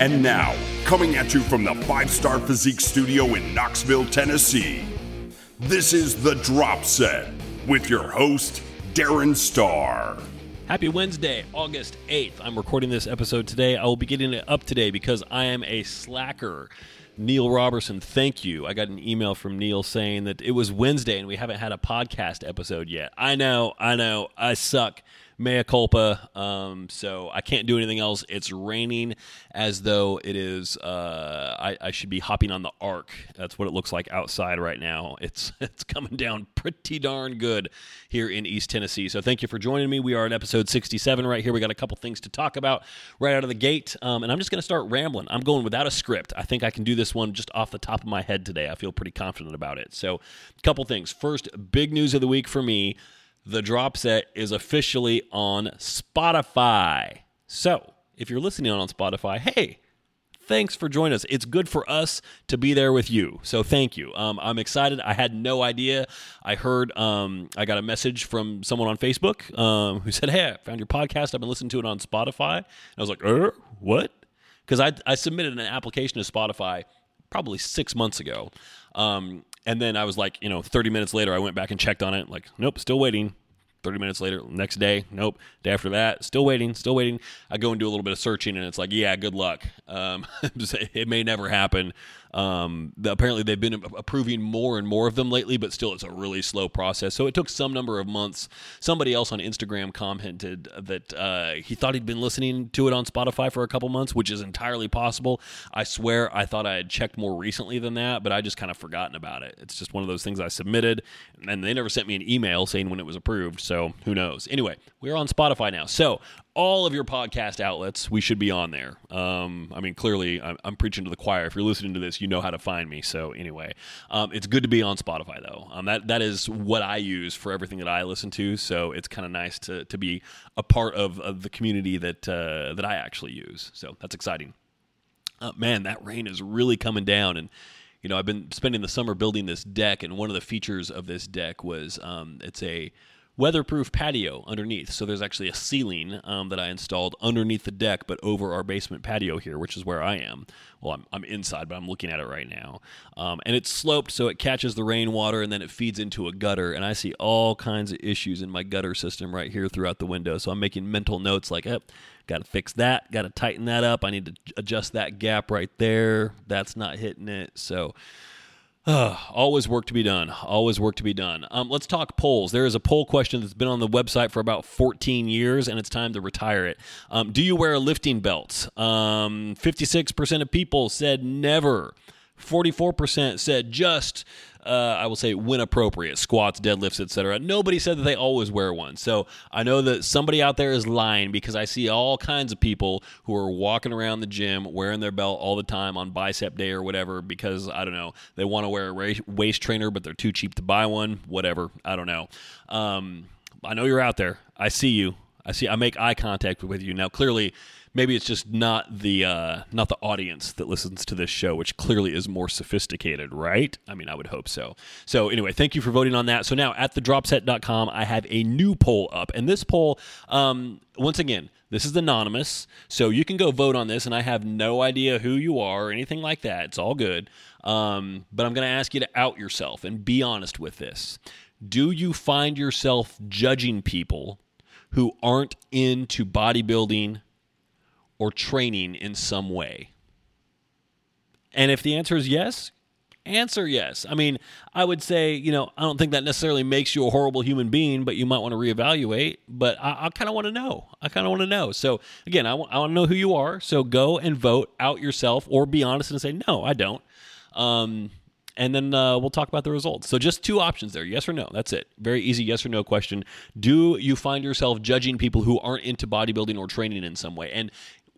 And now, coming at you from the Five Starr Physique Studio in Knoxville, Tennessee, this is The Drop Set with your host, Darin Starr. Happy Wednesday, August 8th. I'm recording this episode today. I will be getting it up today because I am a slacker. Neil Robertson, thank you. I got an email from Neil saying that it was Wednesday and we haven't had a podcast episode yet. I know, I know, I suck mea culpa. Um, so I can't do anything else. It's raining as though it is. Uh, I, I, should be hopping on the ark. That's what it looks like outside right now. It's it's coming down pretty darn good here in East Tennessee. So thank you for joining me. We are at episode 67 right here. We got a couple things to talk about right out of the gate, um, and I'm just going to start rambling. I'm going without a script. I think I can do this one just off the top of my head today. I feel pretty confident about it. So, a couple things. First, big news of the week for me. The drop set is officially on Spotify. So, if you're listening on Spotify, hey, thanks for joining us. It's good for us to be there with you. So thank you. Um, I'm excited. I had no idea. I heard, um, I got a message from someone on Facebook um, who said, Hey, I found your podcast. I've been listening to it on Spotify. And I was like, er, what? Because I, I submitted an application to Spotify probably six months ago. Um, and then I was like, you know, 30 minutes later, I went back and checked on it. Like, nope, still waiting. 30 minutes later, next day, nope. Day after that, still waiting, still waiting. I go and do a little bit of searching, and it's like, yeah, good luck. Um, it may never happen. Um, the, apparently, they've been approving more and more of them lately, but still, it's a really slow process. So it took some number of months. Somebody else on Instagram commented that uh, he thought he'd been listening to it on Spotify for a couple months, which is entirely possible. I swear, I thought I had checked more recently than that, but I just kind of forgotten about it. It's just one of those things I submitted, and they never sent me an email saying when it was approved. So who knows? Anyway, we're on Spotify now. So all of your podcast outlets, we should be on there. Um, I mean, clearly, I'm, I'm, preaching to the choir. If you're listening to this, you know how to find me. So anyway, um, it's good to be on Spotify though. Um, that that is what I use for everything that I listen to. So it's kind of nice to to be a part of, of the community that uh, that I actually use. So that's exciting. Uh, man, that rain is really coming down and you know, I've been spending the summer building this deck, and one of the features of this deck was um, it's a weatherproof patio underneath. So there's actually a ceiling um, that I installed underneath the deck, but over our basement patio here, which is where I am. Well, I'm, I'm inside, but I'm looking at it right now. Um, and it's sloped so it catches the rainwater and then it feeds into a gutter. And I see all kinds of issues in my gutter system right here throughout the window. So I'm making mental notes like, oh, got to fix that, got to tighten that up. I need to adjust that gap right there. That's not hitting it. So, always work to be done. Always work to be done. Um, let's talk polls. There is a poll question that's been on the website for about 14 years, and it's time to retire it. Um, do you wear a lifting belt? Um, 56% of people said never. 44% said just uh, I will say when appropriate, squats, deadlifts, etc. Nobody said that they always wear one. So I know that somebody out there is lying because I see all kinds of people who are walking around the gym wearing their belt all the time on bicep day or whatever because I don't know they want to wear a waist trainer but they're too cheap to buy one. Whatever, I don't know. Um, I know you're out there. I see you. I see. I make eye contact with you now. Clearly maybe it's just not the uh, not the audience that listens to this show, which clearly is more sophisticated, right? I mean, I would hope so. So anyway, thank you for voting on that. So now at thedropset.com, I have a new poll up, and this poll, um, once again. This is anonymous, so you can go vote on this, and I have no idea who you are or anything like that. It's all good. Um, but I'm going to ask you to out yourself and be honest with this. Do you find yourself judging people who aren't into bodybuilding, or training in some way? And if the answer is yes, answer yes. I mean, I would say, you know, I don't think that necessarily makes you a horrible human being, but you might want to reevaluate. But I, I kind of want to know. I kind of want to know. So, again, I, w- I want to know who you are. So go and vote out yourself or be honest and say, no, I don't. Um, and then uh, we'll talk about the results. So just two options there, yes or no. That's it. Very easy yes or no question. Do you find yourself judging people who aren't into bodybuilding or training in some way? And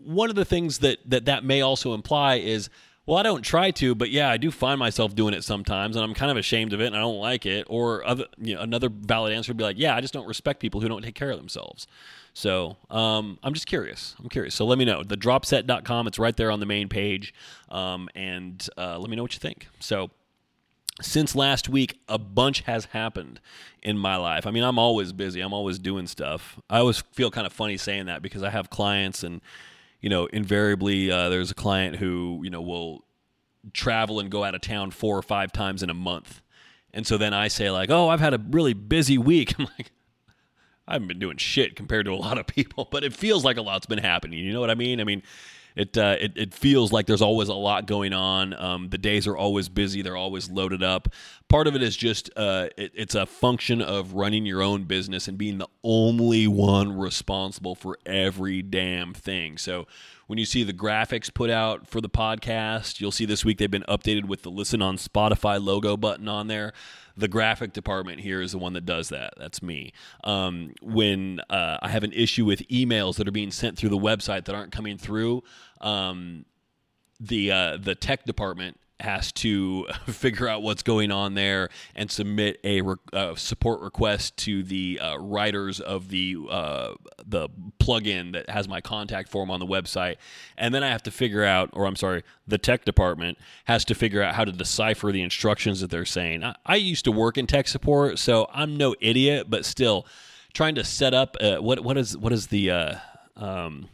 one of the things that that that may also imply is well, I don't try to, but yeah, I do find myself doing it sometimes, and I'm kind of ashamed of it, and I don't like it. Or other, you know, another valid answer would be like, yeah, I just don't respect people who don't take care of themselves. So um, I'm just curious. I'm curious. So let me know. the dropset.com It's right there on the main page, um, and uh, let me know what you think. So since last week, a bunch has happened in my life. I mean, I'm always busy. I'm always doing stuff. I always feel kind of funny saying that because I have clients and you know, invariably uh, there's a client who you know will travel and go out of town four or five times in a month, and so then I say like, oh, I've had a really busy week. I'm like. I haven't been doing shit compared to a lot of people, but it feels like a lot's been happening. You know what I mean? I mean, it uh, it, it feels like there's always a lot going on. Um, the days are always busy. They're always loaded up. Part of it is just uh, it, it's a function of running your own business and being the only one responsible for every damn thing. So when you see the graphics put out for the podcast, you'll see this week they've been updated with the listen on Spotify logo button on there the graphic department here is the one that does that. That's me. Um, when uh, I have an issue with emails that are being sent through the website that aren't coming through, um, the uh, the tech department has to figure out what's going on there and submit a re- uh, support request to the uh, writers of the uh, the plugin that has my contact form on the website, and then I have to figure out, or I'm sorry, the tech department has to figure out how to decipher the instructions that they're saying. I, I used to work in tech support, so I'm no idiot, but still trying to set up uh, what what is what is the uh, um,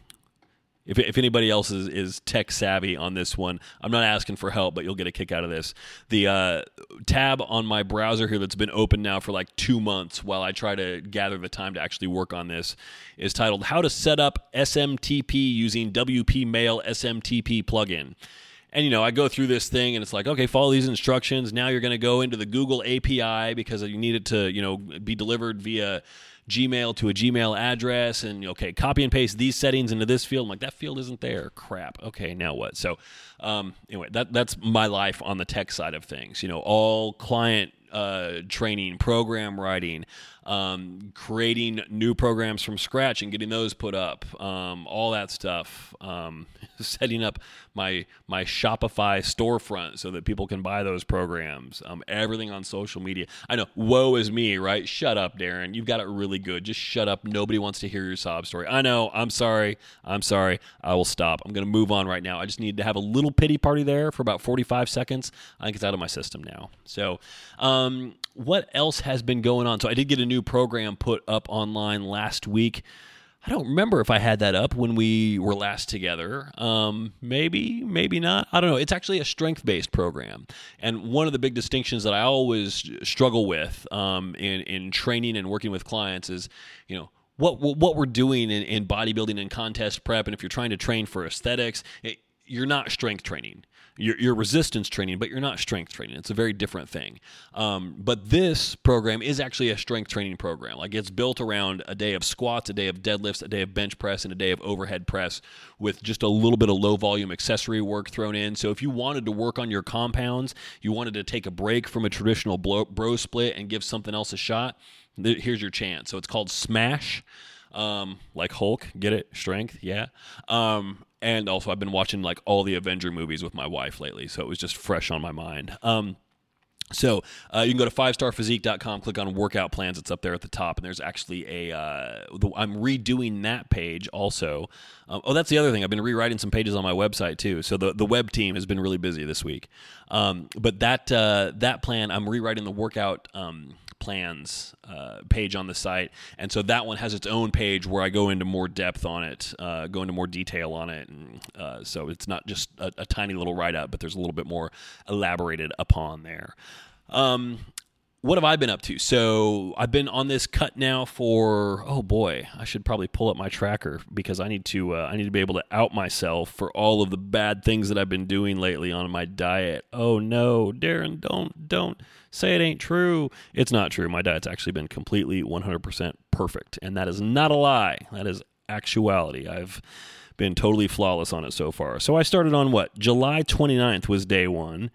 if, if anybody else is, is tech savvy on this one, I'm not asking for help, but you'll get a kick out of this. The uh, tab on my browser here that's been open now for like two months while I try to gather the time to actually work on this is titled How to Set Up SMTP Using WP Mail SMTP Plugin. And you know, I go through this thing and it's like, okay, follow these instructions. Now you're going to go into the Google API because you need it to, you know, be delivered via Gmail to a Gmail address and okay, copy and paste these settings into this field. I'm like, that field isn't there. Crap. Okay, now what? So um, anyway, that that's my life on the tech side of things. You know, all client uh, training, program writing, um, creating new programs from scratch and getting those put up, um, all that stuff. Um, setting up my my Shopify storefront so that people can buy those programs. Um, everything on social media. I know, woe is me, right? Shut up, Darin. You've got it really good. Just shut up. Nobody wants to hear your sob story. I know. I'm sorry. I'm sorry. I will stop. I'm going to move on right now. I just need to have a little pity party there for about 45 seconds. I think it's out of my system now. So, um, what else has been going on? So I did get a new program put up online last week. I don't remember if I had that up when we were last together. Um, maybe, maybe not. I don't know. It's actually a strength based program. And one of the big distinctions that I always struggle with um, in, in training and working with clients is, you know, what, what we're doing in, in bodybuilding and contest prep. And if you're trying to train for aesthetics, it, you're not strength training you're, resistance training, but you're not strength training. It's a very different thing. Um, but this program is actually a strength training program. Like it's built around a day of squats, a day of deadlifts, a day of bench press, and a day of overhead press with just a little bit of low volume accessory work thrown in. So if you wanted to work on your compounds, you wanted to take a break from a traditional bro split and give something else a shot, here's your chance. So it's called Smash. Um, like Hulk, get it? Strength, yeah. Um, and also I've been watching like all the Avenger movies with my wife lately, so it was just fresh on my mind. Um, so uh, you can go to fivestarrphysique.com, click on workout plans. It's up there at the top, and there's actually a. Uh, the, I'm redoing that page also. Um, oh, that's the other thing. I've been rewriting some pages on my website too. So the, the web team has been really busy this week. Um, but that uh, that plan, I'm rewriting the workout. Um, plans uh, page on the site, and so that one has its own page where I go into more depth on it, uh, go into more detail on it, and uh, so it's not just a, a tiny little write up, but there's a little bit more elaborated upon there. Um, what have I been up to? So I've been on this cut now for oh boy, I should probably pull up my tracker because I need to uh, I need to be able to out myself for all of the bad things that I've been doing lately on my diet. Oh no, Darin, don't don't say it ain't true. It's not true. My diet's actually been completely 100% perfect, and that is not a lie. That is actuality. I've been totally flawless on it so far. So I started on what? July 29th was day 1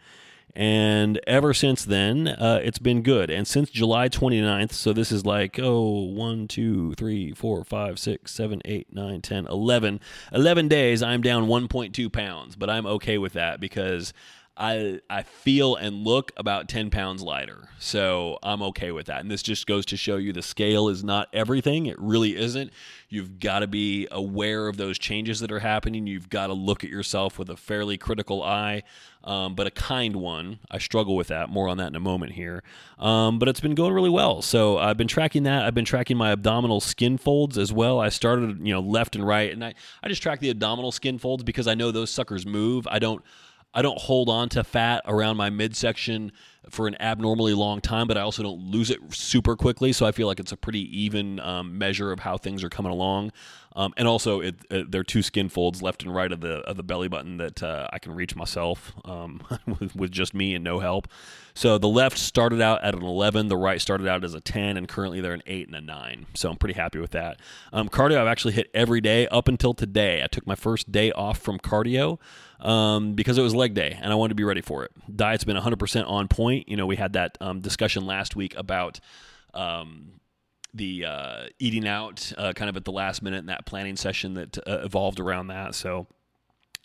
and ever since then, uh, it's been good. And since July 29th, so this is like, oh, 1, 2, 3, 4, 5, 6, 7, 8, 9, 10, 11. 11 days, I'm down 1.2 pounds. But I'm okay with that because I I feel and look about 10 pounds lighter. So I'm okay with that. And this just goes to show you the scale is not everything. It really isn't. You've got to be aware of those changes that are happening. You've got to look at yourself with a fairly critical eye, um, but a kind one. I struggle with that. More on that in a moment here. Um, but it's been going really well. So I've been tracking that. I've been tracking my abdominal skin folds as well. I started, you know, left and right, and I, I just track the abdominal skin folds because I know those suckers move. I don't I don't hold on to fat around my midsection for an abnormally long time, but I also don't lose it super quickly. So I feel like it's a pretty even um, measure of how things are coming along. Um, and also, it, it, there are two skin folds left and right of the of the belly button that uh, I can reach myself um, with, with just me and no help. So the left started out at an 11, the right started out as a 10, and currently they're an 8 and a 9. So I'm pretty happy with that. Um, cardio, I've actually hit every day up until today. I took my first day off from cardio um, because it was leg day and I wanted to be ready for it. Diet's been 100% on point. You know, we had that um, discussion last week about. Um, the uh, eating out uh, kind of at the last minute in that planning session that uh, evolved around that. So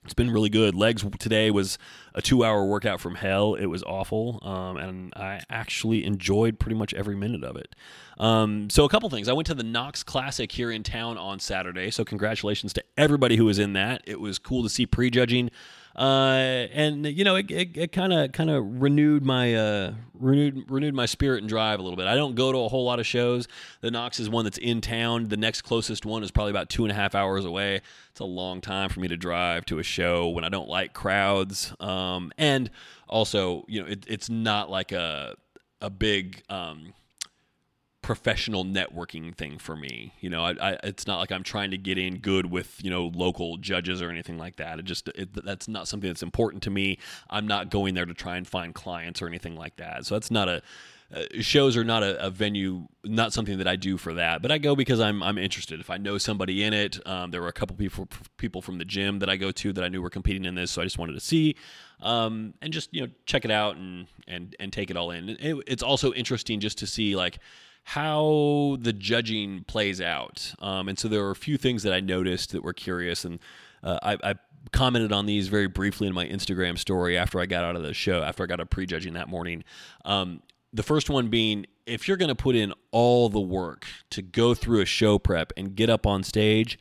it's been really good. Legs today was a two hour workout from hell. It was awful. Um, and I actually enjoyed pretty much every minute of it. Um, so, a couple things. I went to the Knox Classic here in town on Saturday. So, congratulations to everybody who was in that. It was cool to see prejudging uh, and you know, it kind of kind of renewed my uh, renewed renewed my spirit and drive a little bit. I don't go to a whole lot of shows. The Knox is one that's in town. The next closest one is probably about two and a half hours away. It's a long time for me to drive to a show when I don't like crowds. Um, and also, you know, it, it's not like a a big um, professional networking thing for me. You know, I, I, it's not like I'm trying to get in good with you know local judges or anything like that. It just it, that's not something that's important to me. I'm not going there to try and find clients or anything like that. So that's not a uh, shows are not a, a, venue, not something that I do for that. But I go because I'm I'm interested. If I know somebody in it, um, there were a couple people people from the gym that I go to that I knew were competing in this, so I just wanted to see um, and just you know check it out and and and take it all in. It, it's also interesting just to see like how the judging plays out. Um, and so there were a few things that I noticed that were curious, and uh, I, I, commented on these very briefly in my Instagram story after I got out of the show, after I got a prejudging that morning. Um, the first one being if you're going to put in all the work to go through a show prep and get up on stage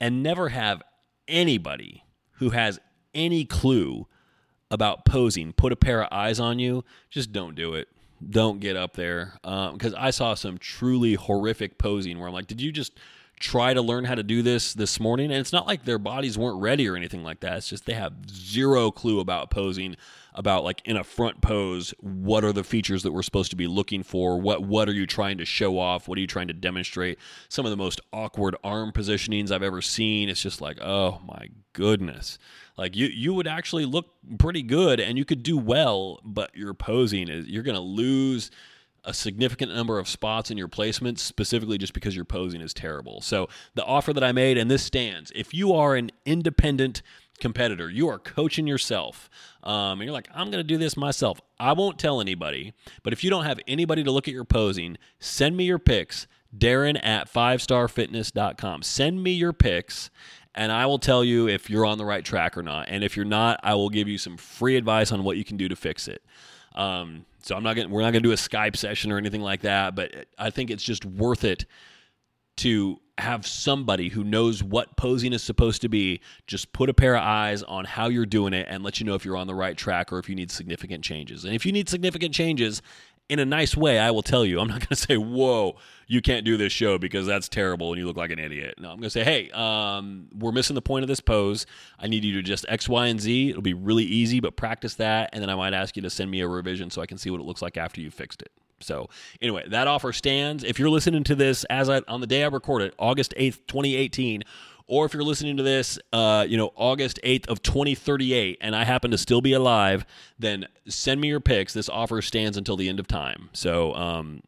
and never have anybody who has any clue about posing put a pair of eyes on you, just don't do it don't get up there because um, I saw some truly horrific posing where I'm like, did you just try to learn how to do this this morning? And it's not like their bodies weren't ready or anything like that. It's just they have zero clue about posing, about like in a front pose, what are the features that we're supposed to be looking for? What what are you trying to show off? What are you trying to demonstrate? Some of the most awkward arm positionings I've ever seen. It's just like, oh my goodness. Like you you would actually look pretty good and you could do well, but your posing is you're going to lose a significant number of spots in your placements specifically just because your posing is terrible. So the offer that I made and this stands. If you are an independent competitor, you are coaching yourself, um, and you're like, I'm going to do this myself. I won't tell anybody, but if you don't have anybody to look at your posing, send me your pics. Darin at fivestarfitness.com. Send me your pics and I will tell you if you're on the right track or not. And if you're not, I will give you some free advice on what you can do to fix it. Um, so I'm not going. We're not going to do a Skype session or anything like that. But I think it's just worth it to have somebody who knows what posing is supposed to be just put a pair of eyes on how you're doing it and let you know if you're on the right track or if you need significant changes. And if you need significant changes, in a nice way, I will tell you. I'm not going to say, "Whoa, you can't do this show because that's terrible and you look like an idiot." No, I'm going to say, "Hey, um, we're missing the point of this pose. I need you to just X, Y, and Z. It'll be really easy, but practice that, and then I might ask you to send me a revision so I can see what it looks like after you fixed it." So anyway, that offer stands. If you're listening to this as I on the day I record it, August 8th, 2018 or if you're listening to this, uh, you know, August 8th of 2038, and I happen to still be alive, then send me your picks. This offer stands until the end of time. So, um,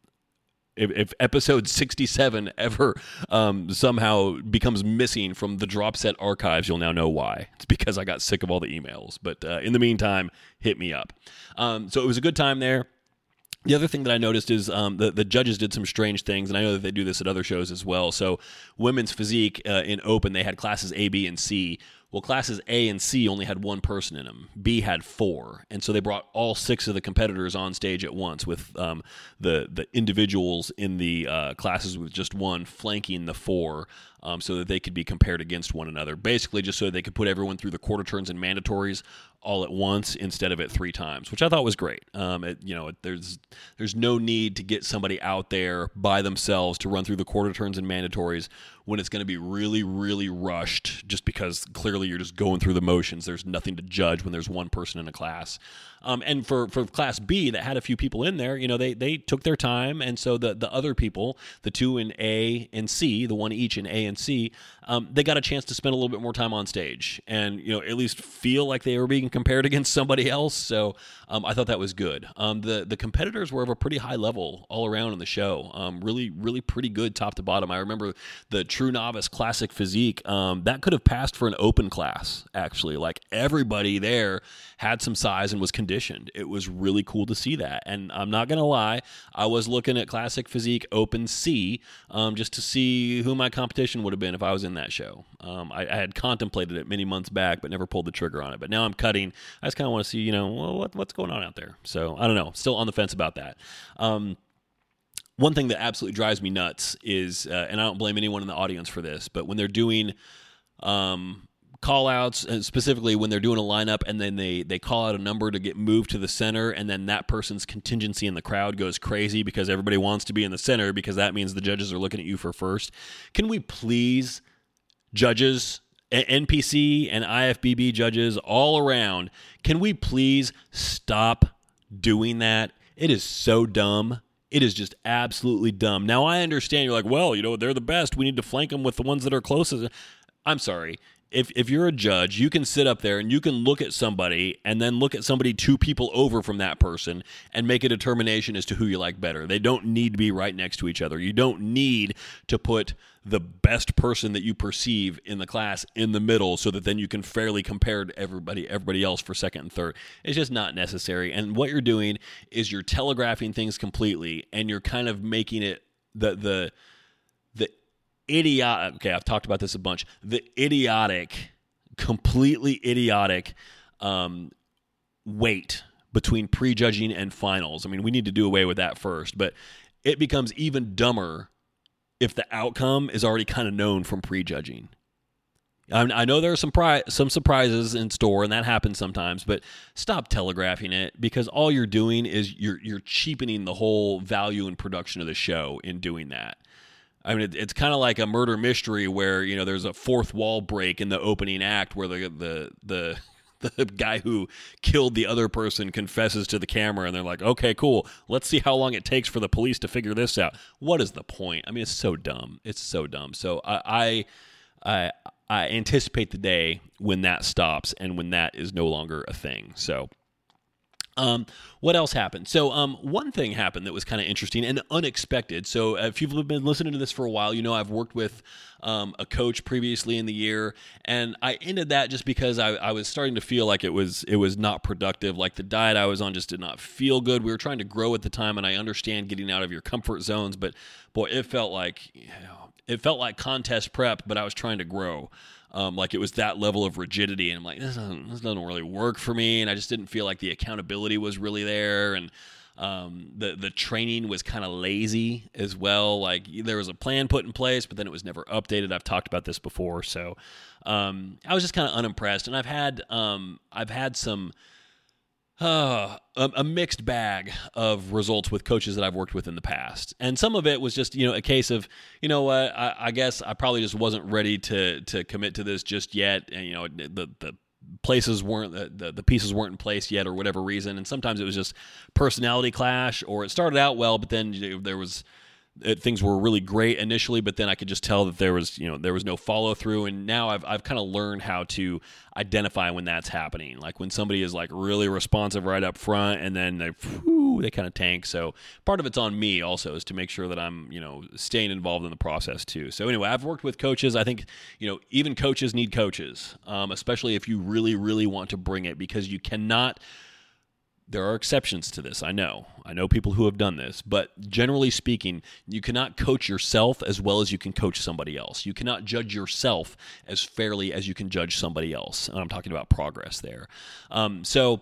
if, if, episode 67 ever um, somehow becomes missing from the drop set archives, you'll now know why. It's because I got sick of all the emails. But uh, in the meantime, hit me up. Um, so it was a good time there. The other thing that I noticed is um, the, the judges did some strange things, and I know that they do this at other shows as well. So, women's physique uh, in open, they had classes A, B, and C. Well, classes A and C only had one person in them. B had four, and so they brought all six of the competitors on stage at once, with um, the the individuals in the uh, classes with just one flanking the four, um, so that they could be compared against one another. Basically, just so they could put everyone through the quarter turns and mandatories all at once instead of at three times, which I thought was great. Um, it, you know, there's there's no need to get somebody out there by themselves to run through the quarter turns and mandatories when it's going to be really, really rushed, just because clearly you're just going through the motions. There's nothing to judge when there's one person in a class. Um, and for, for class B that had a few people in there, you know, they, they took their time. And so the, the other people, the two in A and C, the one each in A and C, um, they got a chance to spend a little bit more time on stage and, you know, at least feel like they were being compared against somebody else. So um, I thought that was good. Um, the, the competitors were of a pretty high level all around in the show. Um, really, really pretty good top to bottom. I remember the True Novice Classic Physique, um, that could have passed for an open class, actually. Like everybody there had some size and was conditioned. It was really cool to see that. And I'm not going to lie, I was looking at Classic Physique Open C um, just to see who my competition would have been if I was in that show. Um, I, I, had contemplated it many months back, but never pulled the trigger on it. But now I'm cutting. I just kind of want to see, you know, well, what, what's going on out there. So I don't know. Still on the fence about that. Um, one thing that absolutely drives me nuts is, uh, and I don't blame anyone in the audience for this, but when they're doing um, call outs, uh, specifically when they're doing a lineup and then they, they call out a number to get moved to the center, and then that person's contingency in the crowd goes crazy because everybody wants to be in the center because that means the judges are looking at you for first. Can we please, judges, NPC and IFBB judges all around, can we please stop doing that? It is so dumb. It is just absolutely dumb. Now I understand you're like, well, you know, they're the best. We need to flank them with the ones that are closest. I'm sorry. If, if you're a judge, you can sit up there and you can look at somebody and then look at somebody two people over from that person and make a determination as to who you like better. They don't need to be right next to each other. You don't need to put the best person that you perceive in the class in the middle so that then you can fairly compare to everybody everybody else for second and third. It's just not necessary. And what you're doing is you're telegraphing things completely and you're kind of making it the the the idiotic okay, I've talked about this a bunch. The idiotic completely idiotic um, weight between prejudging and finals. I mean, we need to do away with that first, but it becomes even dumber if the outcome is already kind of known from prejudging. I, know there are some pri- some surprises in store, and that happens sometimes. But stop telegraphing it because all you're doing is you're you're cheapening the whole value and production of the show in doing that. I mean, it, it's kind of like a murder mystery where you know there's a fourth wall break in the opening act where the the the the guy who killed the other person confesses to the camera and they're like okay cool. Let's see how long it takes for the police to figure this out. What is the point? I mean it's so dumb. It's so dumb. So i i i, I anticipate the day when that stops and when that is no longer a thing. So um, what else happened? So, um, one thing happened that was kind of interesting and unexpected. So, if you've been listening to this for a while, you know I've worked with um, a coach previously in the year, and I ended that just because I, I, was starting to feel like it was it was not productive. Like the diet I was on just did not feel good. We were trying to grow at the time, and I understand getting out of your comfort zones, but boy, it felt like you know, it felt like contest prep, but I was trying to grow. Um, like it was that level of rigidity, and I'm like, this doesn't, this doesn't really work for me, and I just didn't feel like the accountability was really there, and um, the the training was kind of lazy as well. Like there was a plan put in place, but then it was never updated. I've talked about this before, so um, I was just kind of unimpressed. And I've had um, I've had some uh, a, mixed bag of results with coaches that I've worked with in the past, and some of it was just you know a case of you know what I, I, guess I probably just wasn't ready to to commit to this just yet, and you know the the places weren't the, the pieces weren't in place yet or whatever reason, and sometimes it was just personality clash, or it started out well, but then you know, there was it, things were really great initially, but then I could just tell that there was, you know, there was no follow through. And now I've, I've kind of learned how to identify when that's happening. Like when somebody is like really responsive right up front and then they, whew, they kind of tank. So part of it's on me also is to make sure that I'm, you know, staying involved in the process too. So anyway, I've worked with coaches. I think, you know, even coaches need coaches, um, especially if you really, really want to bring it because you cannot there are exceptions to this. I know. I know people who have done this, but generally speaking, you cannot coach yourself as well as you can coach somebody else. You cannot judge yourself as fairly as you can judge somebody else. And I'm talking about progress there. Um, so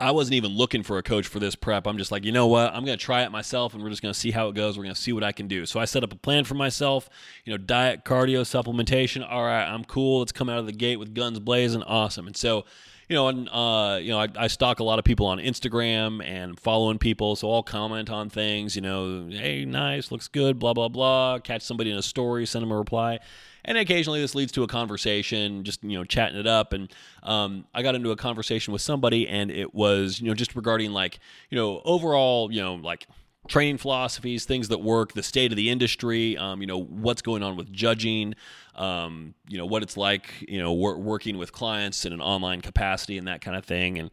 I wasn't even looking for a coach for this prep. I'm just like, you know what? I'm going to try it myself and we're just going to see how it goes. We're going to see what I can do. So I set up a plan for myself, you know, diet, cardio, supplementation. All right, I'm cool. Let's come out of the gate with guns blazing. Awesome. And so, you know, and uh, you know, I, I stalk a lot of people on Instagram and following people, so I'll comment on things. You know, hey, nice, looks good, blah blah blah. Catch somebody in a story, send them a reply, and occasionally this leads to a conversation, just you know, chatting it up. And um, I got into a conversation with somebody, and it was you know just regarding like you know overall you know like training philosophies, things that work, the state of the industry, um, you know, what's going on with judging, um, you know, what it's like, you know, wor- working with clients in an online capacity and that kind of thing. And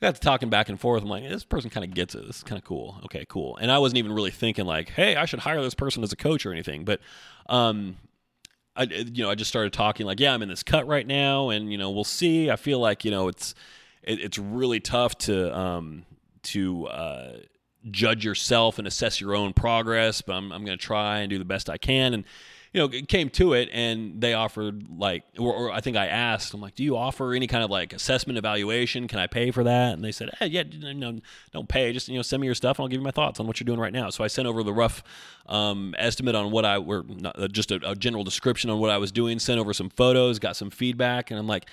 I got to talking back and forth. I'm like, this person kind of gets it. This is kind of cool. Okay, cool. And I wasn't even really thinking like, hey, I should hire this person as a coach or anything. But, um, I, you know, I just started talking like, yeah, I'm in this cut right now, and you know, we'll see. I feel like you know, it's it, it's really tough to um, to uh, judge yourself and assess your own progress, but I'm, I'm going to try and do the best I can. And, you know, it came to it and they offered like, or, or, I think I asked, I'm like, do you offer any kind of like assessment evaluation? Can I pay for that? And they said, hey, yeah, no, don't pay. Just, you know, send me your stuff and I'll give you my thoughts on what you're doing right now. So I sent over the rough um, estimate on what I were, not, just a, a general description on what I was doing, sent over some photos, got some feedback. And I'm like,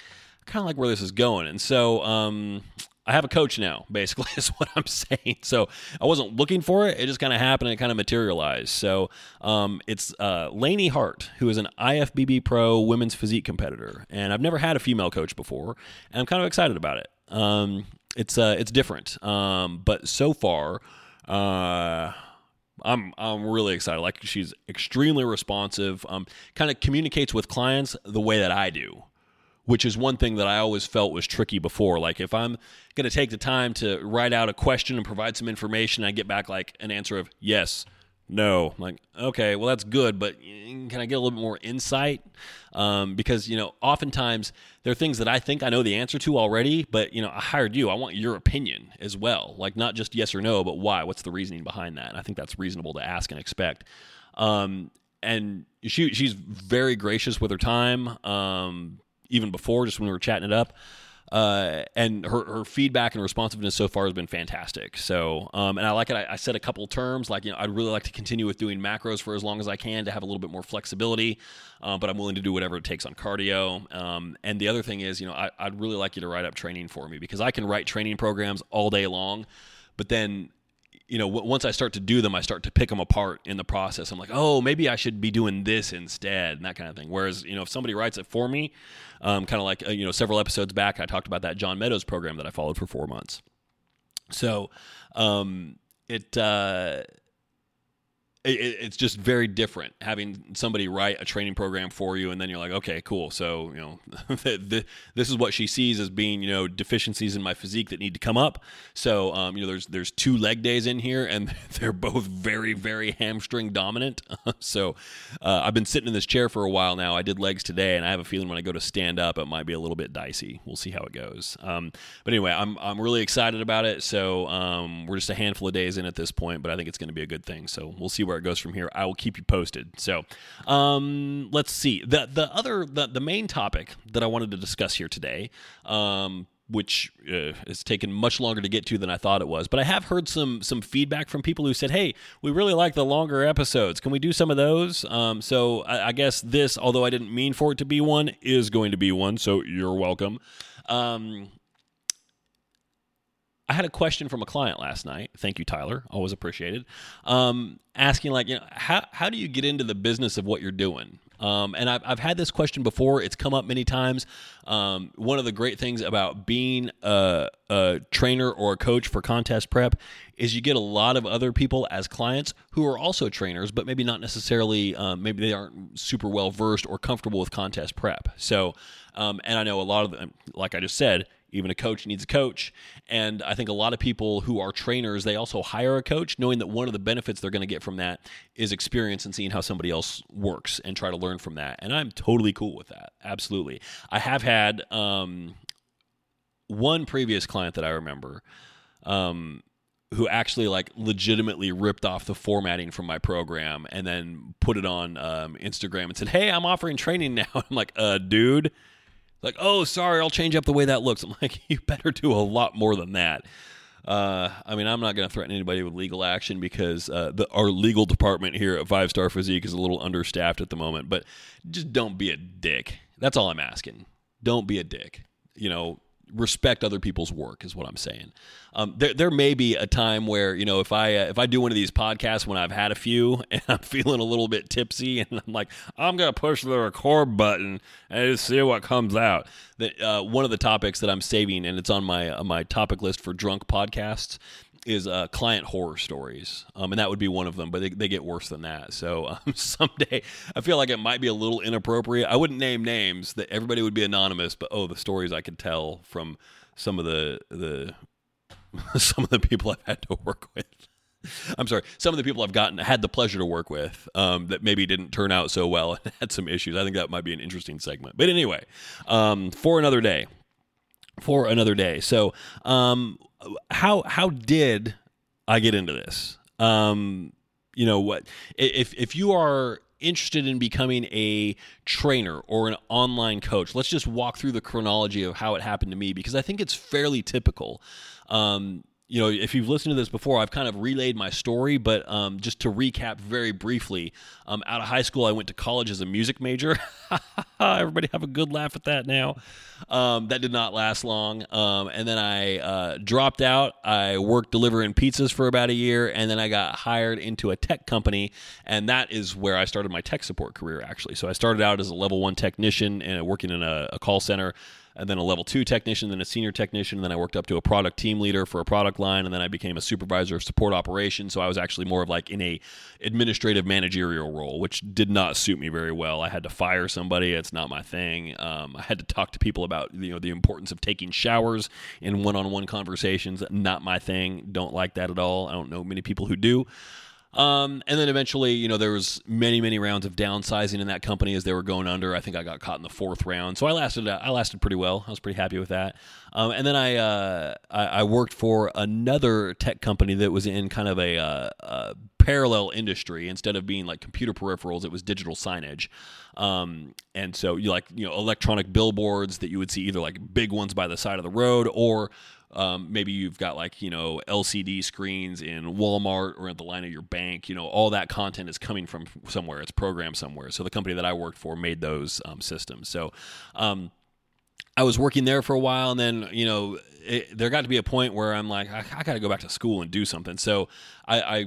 kind of like where this is going. And so um, I have a coach now, basically, is what I'm saying. So I wasn't looking for it. It just kind of happened and it kind of materialized. So um, it's uh, Lainey Hart, who is an IFBB Pro women's physique competitor. And I've never had a female coach before, and I'm kind of excited about it. Um, it's, uh, it's different. Um, but so far, uh, I'm I'm really excited. Like she's extremely responsive. Um, kind of communicates with clients the way that I do which is one thing that I always felt was tricky before. Like if I'm going to take the time to write out a question and provide some information, I get back like an answer of yes, no. I'm like okay, well that's good, but can I get a little bit more insight? Um, because you know, oftentimes there are things that I think I know the answer to already, but you know, I hired you. I want your opinion as well, like not just yes or no, but why? What's the reasoning behind that? And I think that's reasonable to ask and expect. Um, and she she's very gracious with her time. Um, even before, just when we were chatting it up. Uh, and her, her feedback and responsiveness so far has been fantastic. So, um, and I like it. I, I said a couple terms like, you know, I'd really like to continue with doing macros for as long as I can to have a little bit more flexibility, uh, but I'm willing to do whatever it takes on cardio. Um, and the other thing is, you know, I, I'd really like you to write up training for me because I can write training programs all day long, but then you know, once I start to do them, I start to pick them apart in the process. I'm like, oh, maybe I should be doing this instead, and that kind of thing. Whereas, you know, if somebody writes it for me, um, kind of like, uh, you know, several episodes back, I talked about that John Meadows program that I followed for four months. So, um, it, uh, it's just very different having somebody write a training program for you and then you're like okay cool. So you know this is what she sees as being you know deficiencies in my physique that need to come up. So um, you know there's there's two leg days in here and they're both very very hamstring dominant. So uh, I've been sitting in this chair for a while now. I did legs today and I have a feeling when I go to stand up it might be a little bit dicey. We'll see how it goes. Um, but anyway I'm, I'm really excited about it. So um, we're just a handful of days in at this point but I think it's going to be a good thing. So we'll see where where it goes from here. I will keep you posted. So, um, let's see the the other the the main topic that I wanted to discuss here today. Um, which uh, has taken much longer to get to than I thought it was. But I have heard some some feedback from people who said, "Hey, we really like the longer episodes. Can we do some of those?" Um, so I, I, guess this, although I didn't mean for it to be one, is going to be one. So you're welcome. Um, I had a question from a client last night. Thank you, Tyler. Always appreciated. Um, asking like, you know, how how do you get into the business of what you're doing? Um, and I've, I've had this question before. It's come up many times. Um, one of the great things about being a, a, trainer or a coach for contest prep is you get a lot of other people as clients who are also trainers, but maybe not necessarily, um, maybe they aren't super well versed or comfortable with contest prep. So, um, and I know a lot of them, like I just said, even a coach needs a coach. And I think a lot of people who are trainers, they also hire a coach, knowing that one of the benefits they're going to get from that is experience and seeing how somebody else works and try to learn from that. And I'm totally cool with that. Absolutely. I have had um, one previous client that I remember um, who actually like legitimately ripped off the formatting from my program and then put it on um, Instagram and said, "Hey, I'm offering training now." I'm like, "Uh, dude." Like, oh, sorry, I'll change up the way that looks. I'm like, you better do a lot more than that. Uh, I mean, I'm not going to threaten anybody with legal action because uh, the, our legal department here at Five Starr Physique is a little understaffed at the moment. But just don't be a dick. That's all I'm asking. Don't be a dick. You know, respect other people's work is what I'm saying. Um, there, there may be a time where you know if I uh, if I do one of these podcasts when I've had a few and I'm feeling a little bit tipsy and I'm like I'm gonna push the record button and see what comes out. That uh, one of the topics that I'm saving and it's on my my topic list for drunk podcasts is uh, client horror stories, um, and that would be one of them. But they, they get worse than that. So um, someday, I feel like it might be a little inappropriate. I wouldn't name names; that everybody would be anonymous. But oh, the stories I could tell from some of the the some of the people I've had to work with. I'm sorry, some of the people I've gotten had the pleasure to work with um, that maybe didn't turn out so well and had some issues. I think that might be an interesting segment. But anyway, um, for another day. For another day. So, um, how how did I get into this? Um, you know what? If if you are interested in becoming a trainer or an online coach, let's just walk through the chronology of how it happened to me because I think it's fairly typical. Um, you know, if you've listened to this before, I've kind of relayed my story, but um, just to recap very briefly, um, out of high school, I went to college as a music major. Everybody have a good laugh at that now. Um, that did not last long. Um, and then I uh, dropped out. I worked delivering pizzas for about a year, and then I got hired into a tech company, and that is where I started my tech support career, actually. So I started out as a level one technician and working in a, a call center and then a level two technician, then a senior technician, then I worked up to a product team leader for a product line, and then I became a supervisor of support operations. So I was actually more of like in a administrative managerial role, which did not suit me very well. I had to fire somebody; it's not my thing. Um, I had to talk to people about you know the importance of taking showers in one-on-one conversations. Not my thing. Don't like that at all. I don't know many people who do. Um, and then eventually, you know, there was many, many rounds of downsizing in that company as they were going under. I think I got caught in the fourth round, so I lasted. I lasted pretty well. I was pretty happy with that. Um, and then I, uh, I, I worked for another tech company that was in kind of a, uh, a parallel industry. Instead of being like computer peripherals, it was digital signage. Um, and so you like you know electronic billboards that you would see either like big ones by the side of the road or um, maybe you've got like you know LCD screens in Walmart or at the line of your bank. You know, all that content is coming from somewhere. It's programmed somewhere. So the company that I worked for made those um, systems. So um, I was working there for a while, and then you know it, there got to be a point where I'm like, I, I got to go back to school and do something. So I, I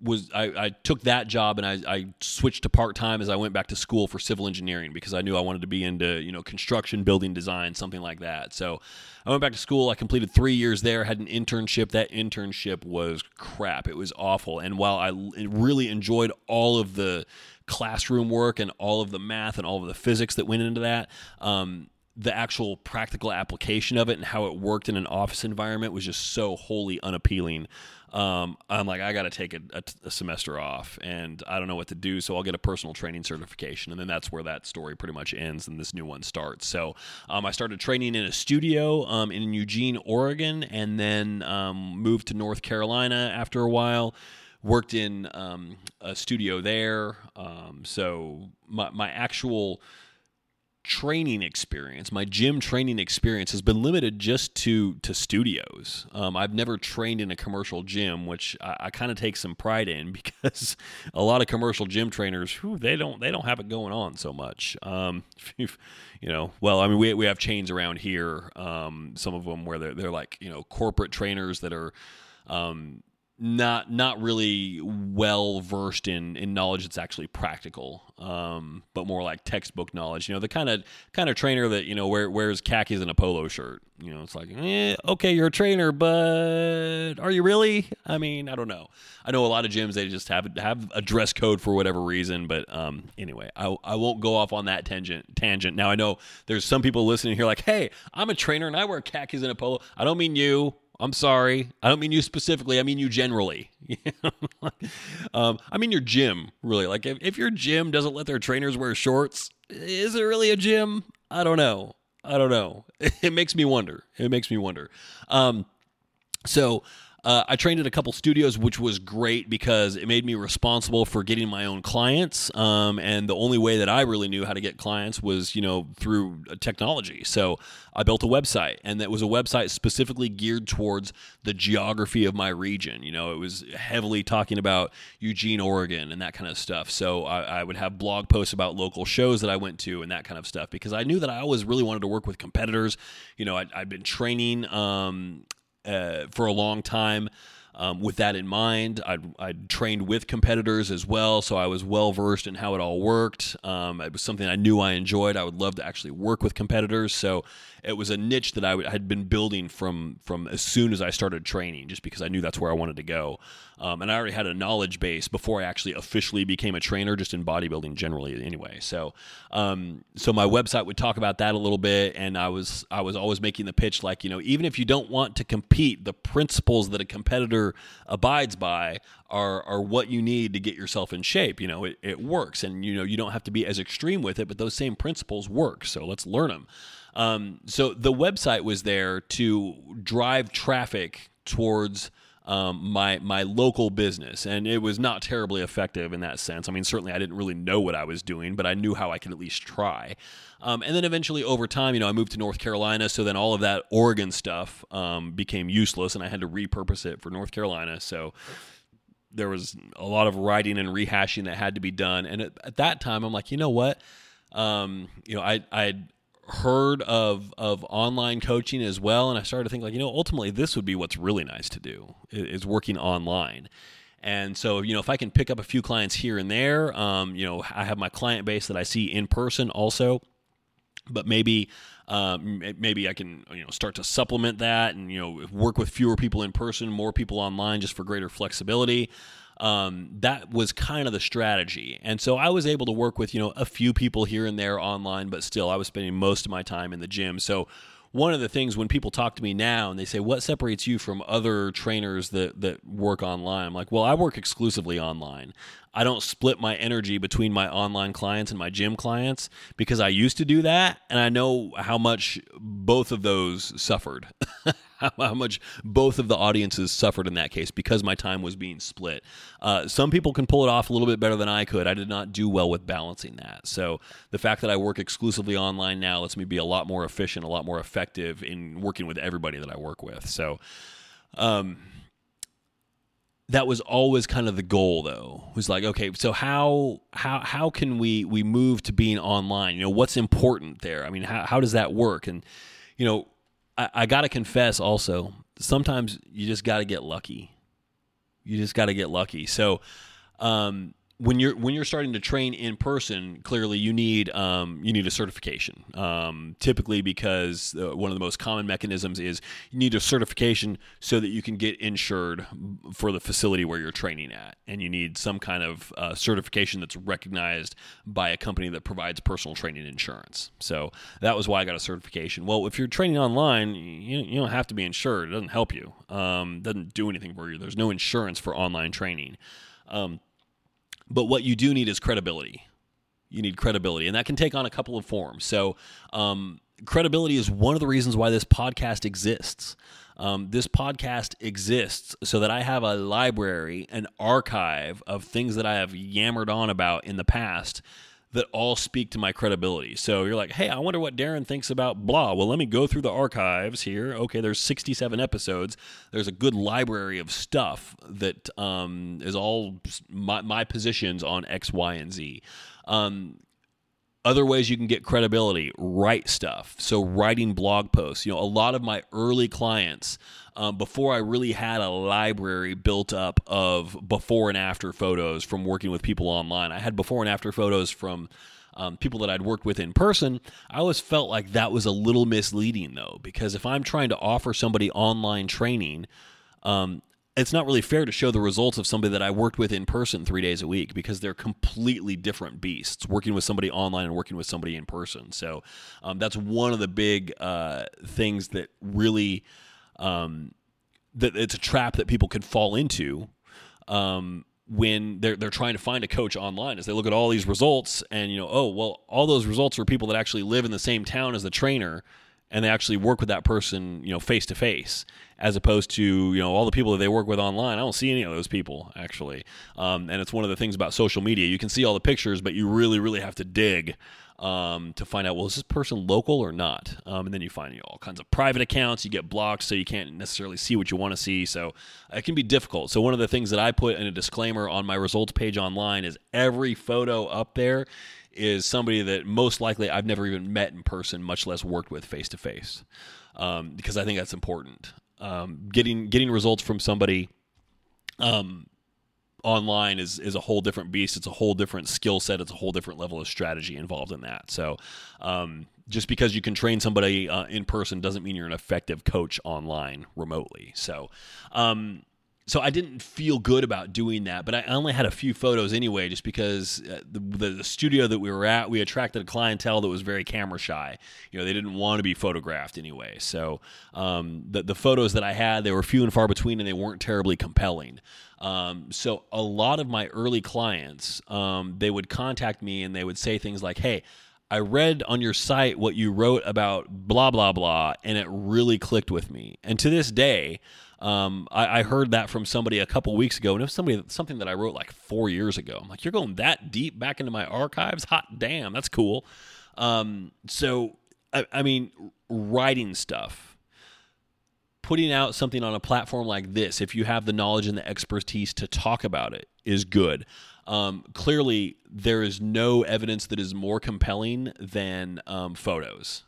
was I, I, took that job and I, I switched to part time as I went back to school for civil engineering because I knew I wanted to be into you know construction, building design, something like that. So I went back to school. I completed three years there. Had an internship. That internship was crap. It was awful. And while I really enjoyed all of the classroom work and all of the math and all of the physics that went into that. Um, the actual practical application of it and how it worked in an office environment was just so wholly unappealing. Um, I'm like, I got to take a, a, a, semester off, and I don't know what to do, so I'll get a personal training certification, and then that's where that story pretty much ends, and this new one starts. So um, I started training in a studio um, in Eugene, Oregon, and then um, moved to North Carolina after a while. Worked in um, a studio there, um, so my my actual training experience, my gym training experience has been limited just to to studios. Um, I've never trained in a commercial gym, which I, I kind of take some pride in because a lot of commercial gym trainers, whew, they don't they don't have it going on so much. Um, you know, well, I mean, we we have chains around here. Um, some of them where they're they're like you know corporate trainers that are. Um, not not really well versed in in knowledge that's actually practical, um, but more like textbook knowledge. You know, the kind of kind of trainer that you know wear, wears khakis and a polo shirt. You know, it's like, eh, okay, you're a trainer, but are you really? I mean, I don't know. I know a lot of gyms they just have have a dress code for whatever reason, but um, anyway, I, I won't go off on that tangent. Tangent. Now I know there's some people listening here like, hey, I'm a trainer and I wear khakis and a polo. I don't mean you. I'm sorry. I don't mean you specifically. I mean you generally. um, I mean your gym, really. Like if, if your gym doesn't let their trainers wear shorts, is it really a gym? I don't know. I don't know. It makes me wonder. It makes me wonder. Um, So uh, I trained at a couple studios, which was great because it made me responsible for getting my own clients. Um, and the only way that I really knew how to get clients was, you know, through uh, technology. So I built a website, and that was a website specifically geared towards the geography of my region. You know, it was heavily talking about Eugene, Oregon, and that kind of stuff. So I, I would have blog posts about local shows that I went to and that kind of stuff because I knew that I always really wanted to work with competitors. You know, i had been training. Um, uh, for a long time. Um, with that in mind, I'd, I'd, trained with competitors as well, so I was well versed in how it all worked. Um, it was something I knew I enjoyed. I would love to actually work with competitors, so it was a niche that I had been building from from as soon as I started training, just because I knew that's where I wanted to go. Um, and I already had a knowledge base before I actually officially became a trainer, just in bodybuilding generally, anyway. So, um, so my website would talk about that a little bit, and I was I was always making the pitch like you know even if you don't want to compete, the principles that a competitor abides by are are what you need to get yourself in shape. You know, it, it works, and you know you don't have to be as extreme with it, but those same principles work. So let's learn them. Um, so the website was there to drive traffic towards um, my my local business, and it was not terribly effective in that sense. I mean, certainly I didn't really know what I was doing, but I knew how I could at least try. Um, and then eventually, over time, you know, I moved to North Carolina, so then all of that Oregon stuff um, became useless, and I had to repurpose it for North Carolina. So there was a lot of writing and rehashing that had to be done. And at, at that time, I'm like, you know what? Um, you know, I I heard of of online coaching as well, and I started to think like, you know, ultimately this would be what's really nice to do is working online. And so, you know, if I can pick up a few clients here and there, um, you know, I have my client base that I see in person also, but maybe um, maybe I can you know start to supplement that and you know work with fewer people in person, more people online, just for greater flexibility. Um, that was kind of the strategy. And so I was able to work with, you know, a few people here and there online, but still I was spending most of my time in the gym. So one of the things when people talk to me now and they say, What separates you from other trainers that, that work online? I'm like, Well, I work exclusively online. I don't split my energy between my online clients and my gym clients because I used to do that. And I know how much both of those suffered, how much both of the audiences suffered in that case because my time was being split. Uh, some people can pull it off a little bit better than I could. I did not do well with balancing that. So the fact that I work exclusively online now lets me be a lot more efficient, a lot more effective in working with everybody that I work with. So, um, that was always kind of the goal though was like okay so how how how can we we move to being online you know what's important there i mean how, how does that work and you know i, I gotta confess also sometimes you just gotta get lucky. You just gotta get lucky. So um when you're when you're starting to train in person, clearly you need um, you need a certification. Um, typically, because uh, one of the most common mechanisms is you need a certification so that you can get insured for the facility where you're training at, and you need some kind of uh, certification that's recognized by a company that provides personal training insurance. So that was why I got a certification. Well, if you're training online, you, you don't have to be insured. It doesn't help you. Um, doesn't do anything for you. There's no insurance for online training. Um, but what you do need is credibility. You need credibility, and that can take on a couple of forms. So, um, credibility is one of the reasons why this podcast exists. Um, this podcast exists so that I have a library, an archive of things that I have yammered on about in the past that all speak to my credibility. So you're like, hey, I wonder what Darin thinks about blah. Well, let me go through the archives here. Okay, there's 67 episodes. There's a good library of stuff that um, is all my, my, positions on X, Y, and Z. Um, other ways you can get credibility write stuff so writing blog posts you know a lot of my early clients um, before I really had a library built up of before and after photos from working with people online. I had before and after photos from um, people that I'd worked with in person. I always felt like that was a little misleading though, because if I'm trying to offer somebody online training, um, it's not really fair to show the results of somebody that I worked with in person three days a week because they're completely different beasts. Working with somebody online and working with somebody in person, so um, that's one of the big uh, things that really um, that it's a trap that people could fall into um, when they're they're trying to find a coach online. As they look at all these results and you know, oh well, all those results are people that actually live in the same town as the trainer, and they actually work with that person, you know, face to face. as opposed to you know all the people that they work with online. I don't see any of those people actually, um, and it's one of the things about social media. You can see all the pictures, but you really really have to dig um, to find out well is this person local or not um, and then you find you know, all kinds of private accounts you get blocked so you can't necessarily see what you want to see so it can be difficult so one of the things that i put in a disclaimer on my results page online is every photo up there is somebody that most likely i've never even met in person much less worked with face to face because i think that's important um, getting getting results from somebody um, online is is a whole different beast. It's a whole different skill set. It's a whole different level of strategy involved in that. So, um, just because you can train somebody uh, in person doesn't mean you're an effective coach online remotely. So, um, so I didn't feel good about doing that, but I only had a few photos anyway, just because uh, the, the, studio that we were at, we attracted a clientele that was very camera shy. You know, they didn't want to be photographed anyway. So um, the the photos that I had, they were few and far between, and they weren't terribly compelling. Um, so a lot of my early clients, um, they would contact me and they would say things like, "Hey." I read on your site what you wrote about blah blah blah, and it really clicked with me. And to this day, um, I, I, heard that from somebody a couple weeks ago, and it was somebody something that I wrote like four years ago. I'm like, you're going that deep back into my archives? Hot damn, that's cool. Um, so, I, I mean, writing stuff, putting out something on a platform like this, if you have the knowledge and the expertise to talk about it, is good. Um, clearly, there is no evidence that is more compelling than um, photos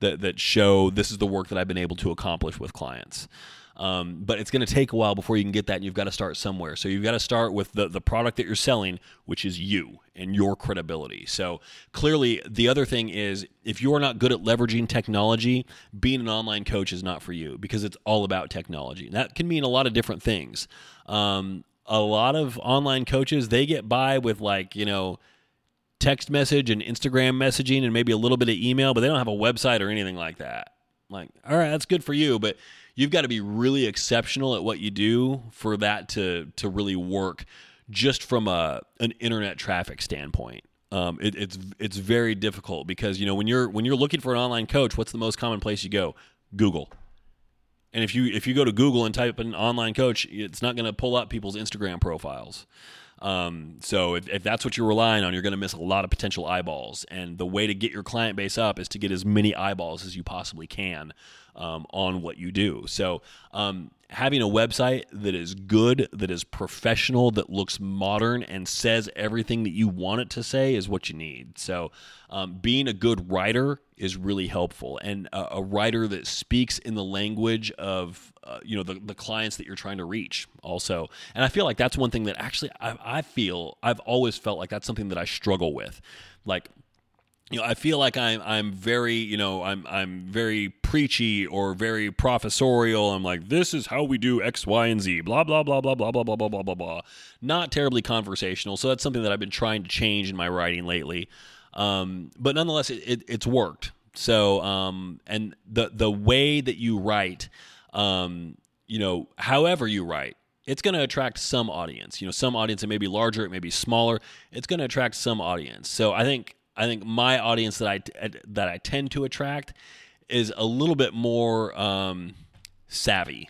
that that show this is the work that I've been able to accomplish with clients. Um, but it's going to take a while before you can get that, and you've got to start somewhere. So you've got to start with the, the product that you're selling, which is you and your credibility. So clearly, the other thing is if you're not good at leveraging technology, being an online coach is not for you because it's all about technology. And that can mean a lot of different things. Um, a lot of online coaches, they get by with like, you know, text message and Instagram messaging and maybe a little bit of email, but they don't have a website or anything like that. Like, all right, that's good for you, but you've got to be really exceptional at what you do for that to to really work just from a an internet traffic standpoint. Um, it, it's it's very difficult because you know when you're when you're looking for an online coach, what's the most common place you go? Google. And if you if you go to Google and type in online coach, it's not going to pull up people's Instagram profiles. Um, so if, if that's what you're relying on, you're going to miss a lot of potential eyeballs. And the way to get your client base up is to get as many eyeballs as you possibly can um, on what you do. So, um, having a website that is good, that is professional, that looks modern, and says everything that you want it to say is what you need. So, um, being a good writer is really helpful, and a, a writer that speaks in the language of uh, you know the, the clients that you're trying to reach also. And i feel like that's one thing that actually I, I feel i've always felt like that's something that i struggle with. Like you know, I feel like I'm I'm very, you know, I'm I'm very preachy or very professorial. I'm like, this is how we do X, Y, and Z, blah blah blah blah blah blah blah blah blah blah blah. Not terribly conversational. So that's something that I've been trying to change in my writing lately. Um, but nonetheless, it, it, it's worked. So um, and the the way that you write, um, you know, however you write, it's going to attract some audience. You know, some audience it may be larger, it may be smaller. It's going to attract some audience. So I think I think my audience that I that I tend to attract is a little bit more um, savvy.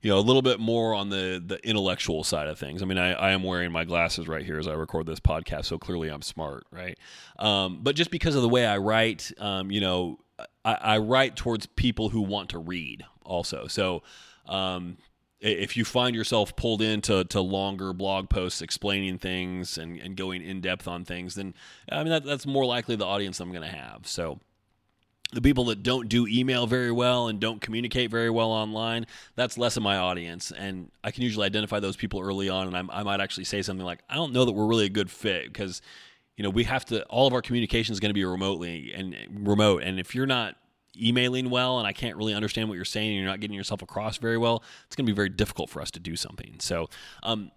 You know, a little bit more on the the intellectual side of things. I mean, I, I am wearing my glasses right here as I record this podcast, so clearly I'm smart, right? Um, but just because of the way I write, um, you know, I, I, write towards people who want to read also. So um, if you find yourself pulled into to longer blog posts explaining things and, and going in depth on things, then I mean that, that's more likely the audience I'm going to have. So the people that don't do email very well and don't communicate very well online, that's less of my audience. And I can usually identify those people early on, and I, I might actually say something like, "I don't know that we're really a good fit because." You know, we have to. All of our communication is going to be remotely and remote, and if you're not emailing well and I can't really understand what you're saying and you're not getting yourself across very well, it's going to be very difficult for us to do something. So, um,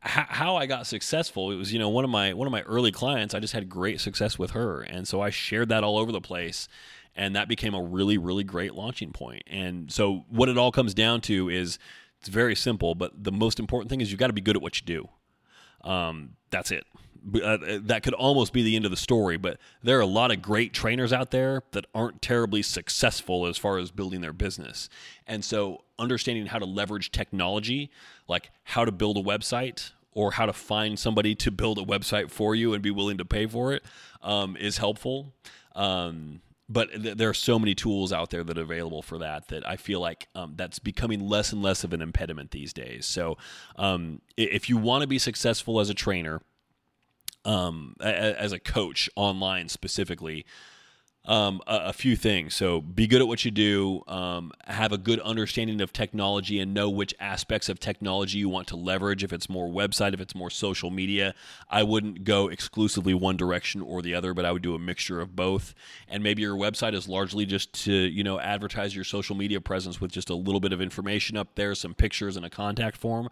how I got successful, it was you know one of my one of my early clients. I just had great success with her, and so I shared that all over the place, and that became a really really great launching point. And so what it all comes down to is it's very simple, but the most important thing is you've got to be good at what you do. Um, that's it. Uh, that could almost be the end of the story, but there are a lot of great trainers out there that aren't terribly successful as far as building their business. And so understanding how to leverage technology, like how to build a website or how to find somebody to build a website for you and be willing to pay for it, um, is helpful. Um, but th- there are so many tools out there that are available for that that I feel like um, that's becoming less and less of an impediment these days. So, um, if you want to be successful as a trainer, um, as a coach online specifically, um, a, a, few things. So be good at what you do, um, have a good understanding of technology, and know which aspects of technology you want to leverage. If it's more website, if it's more social media, I wouldn't go exclusively one direction or the other, but I would do a mixture of both. And maybe your website is largely just to you know advertise your social media presence with just a little bit of information up there, some pictures, and a contact form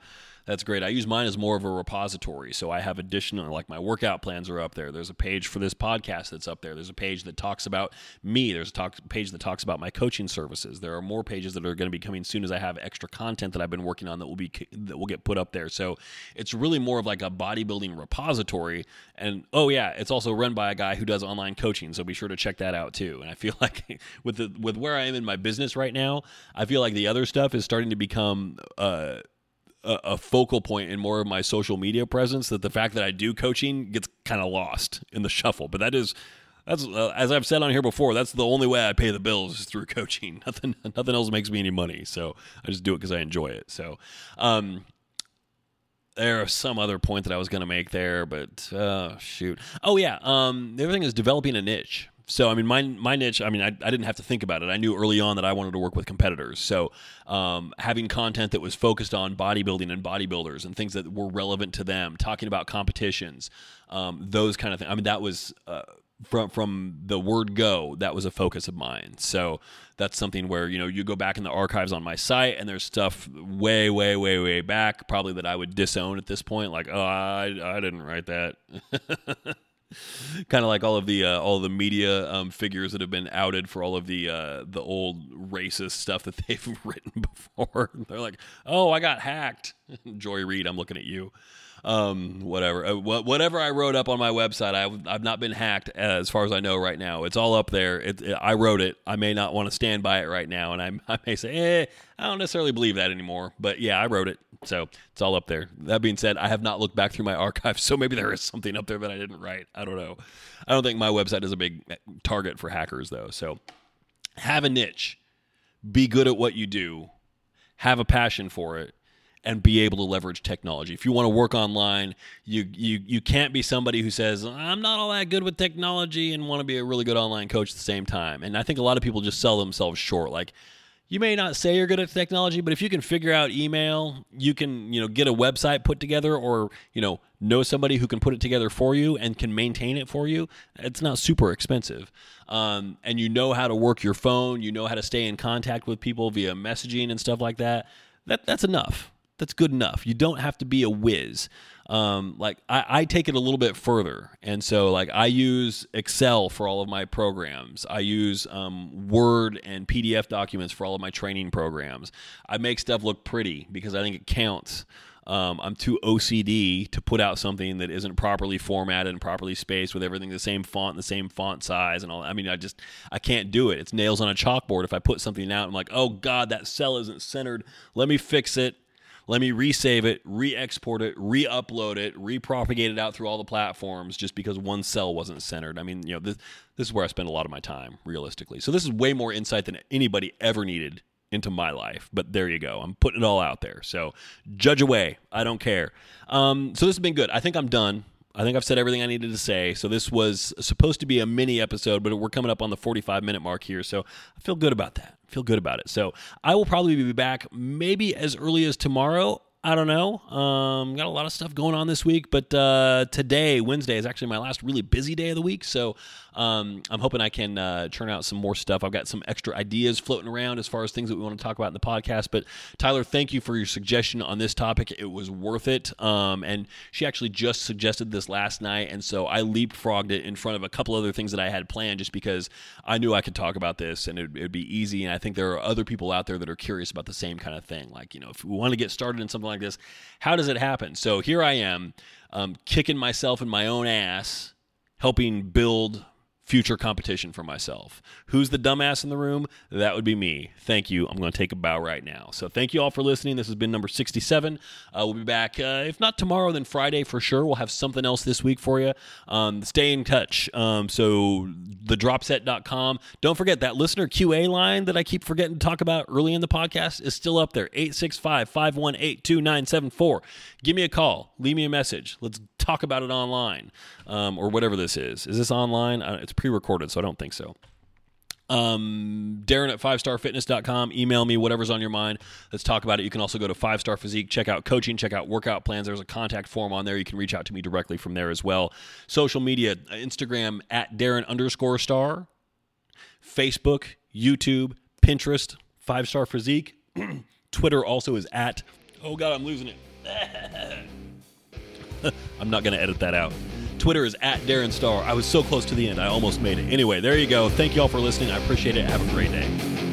that's great. I use mine as more of a repository. So I have additional, like my workout plans are up there. There's a page for this podcast that's up there. There's a page that talks about me. There's a talk, page that talks about my coaching services. There are more pages that are going to be coming soon as I have extra content that I've been working on that will be that will get put up there. So it's really more of like a bodybuilding repository. And oh yeah, it's also run by a guy who does online coaching. So be sure to check that out too. And I feel like with the with where I am in my business right now, I feel like the other stuff is starting to become. Uh, a, focal point in more of my social media presence that the fact that I do coaching gets kind of lost in the shuffle. But that is that's uh, as I've said on here before. That's the only way I pay the bills is through coaching. Nothing nothing else makes me any money. So I just do it because I enjoy it. So. Um, there's some other point that I was going to make there, but uh, shoot. Oh yeah. Um, the other thing is developing a niche. So I mean, my my niche. I mean, I, I didn't have to think about it. I knew early on that I wanted to work with competitors. So um, having content that was focused on bodybuilding and bodybuilders and things that were relevant to them, talking about competitions, um, those kind of things. I mean, that was. Uh, from from the word go that was a focus of mine. So that's something where you know you go back in the archives on my site and there's stuff way way way way back probably that i would disown at this point. Like oh i, I didn't write that kind of like all of the uh, all the media um, figures that have been outed for all of the uh, the old racist stuff that they've written before. They're like, "Oh, I got hacked." Joy Reid, I'm looking at you. Um, whatever, uh, whatever I wrote up on my website, I've, I've not been hacked as far as I know right now. It's all up there. It, it, I wrote it. I may not want to stand by it right now, and I, I may say, eh, I don't necessarily believe that anymore. But yeah, I wrote it. So it's all up there. That being said, I have not looked back through my archives, so maybe there is something up there that I didn't write. I don't know. I don't think my website is a big eh, target for hackers, though. So have a niche, be good at what you do, have a passion for it, and be able to leverage technology. If you want to work online, you you you can't be somebody who says I'm not all that good with technology and want to be a really good online coach at the same time. And I think a lot of people just sell themselves short. Like you may not say you're good at technology, but if you can figure out email, you can, you know, get a website put together or, you know, know somebody who can put it together for you and can maintain it for you, it's not super expensive. Um, and you know how to work your phone, you know how to stay in contact with people via messaging and stuff like that. That that's enough. That's good enough. You don't have to be a whiz um, like I, I, take it a little bit further. And so like i use excel for all of my programs. I use um, word and pdf documents for all of my training programs. I make stuff look pretty because i think it counts. Um, i'm too ocd to put out something that isn't properly formatted and properly spaced with everything the same font the same font size and all i mean i just i can't do it. It's nails on a chalkboard. If i put something out i'm like oh god that cell isn't centered. Let me fix it let me resave it, re-export it, re-upload it, repropagate it out through all the platforms just because one cell wasn't centered. I mean, you know, this this is where I spend a lot of my time, realistically. So this is way more insight than anybody ever needed into my life. But there you go. I'm putting it all out there. So judge away. I don't care. Um, so this has been good. I think I'm done. I think I've said everything I needed to say. So this was supposed to be a mini episode, but we're coming up on the 45 minute mark here. So I feel good about that. I feel good about it. So I will probably be back maybe as early as tomorrow. I don't know. Um, got a lot of stuff going on this week, but uh, today, Wednesday, is actually my last really busy day of the week. So um, I'm hoping I can uh, turn out some more stuff. I've got some extra ideas floating around as far as things that we want to talk about in the podcast. But Tyler, thank you for your suggestion on this topic. It was worth it. Um, and she actually just suggested this last night. And so I leapfrogged it in front of a couple other things that I had planned just because I knew I could talk about this and it would be easy. And I think there are other people out there that are curious about the same kind of thing. Like, you know, if we want to get started in something like this, how does it happen? So here I am, um, kicking myself in my own ass, helping build future competition for myself. Who's the dumbass in the room? That would be me. Thank you. I'm going to take a bow right now. So thank you all for listening. This has been number 67. Uh, we'll be back, uh, if not tomorrow, then Friday for sure. We'll have something else this week for you. Um, stay in touch. Um, so thedropset.com. Don't forget that listener QA line that I keep forgetting to talk about early in the podcast is still up there 865 518 2974. Give me a call. Leave me a message. Let's talk about it online um, or whatever this is. Is this online? Uh, it's pre recorded, so I don't think so. Um, Darin at 5starfitness.com. Email me whatever's on your mind. Let's talk about it. You can also go to Five Starr Physique, check out coaching, check out workout plans. There's a contact form on there. You can reach out to me directly from there as well. Social media Instagram at Darin underscore starr, Facebook, YouTube, Pinterest, Five Starr Physique. Twitter also is at, oh God, I'm losing it. I'm not going to edit that out. Twitter is at Darin Starr. I was so close to the end. I almost made it. Anyway, there you go. Thank you all for listening. I appreciate it. Have a great day.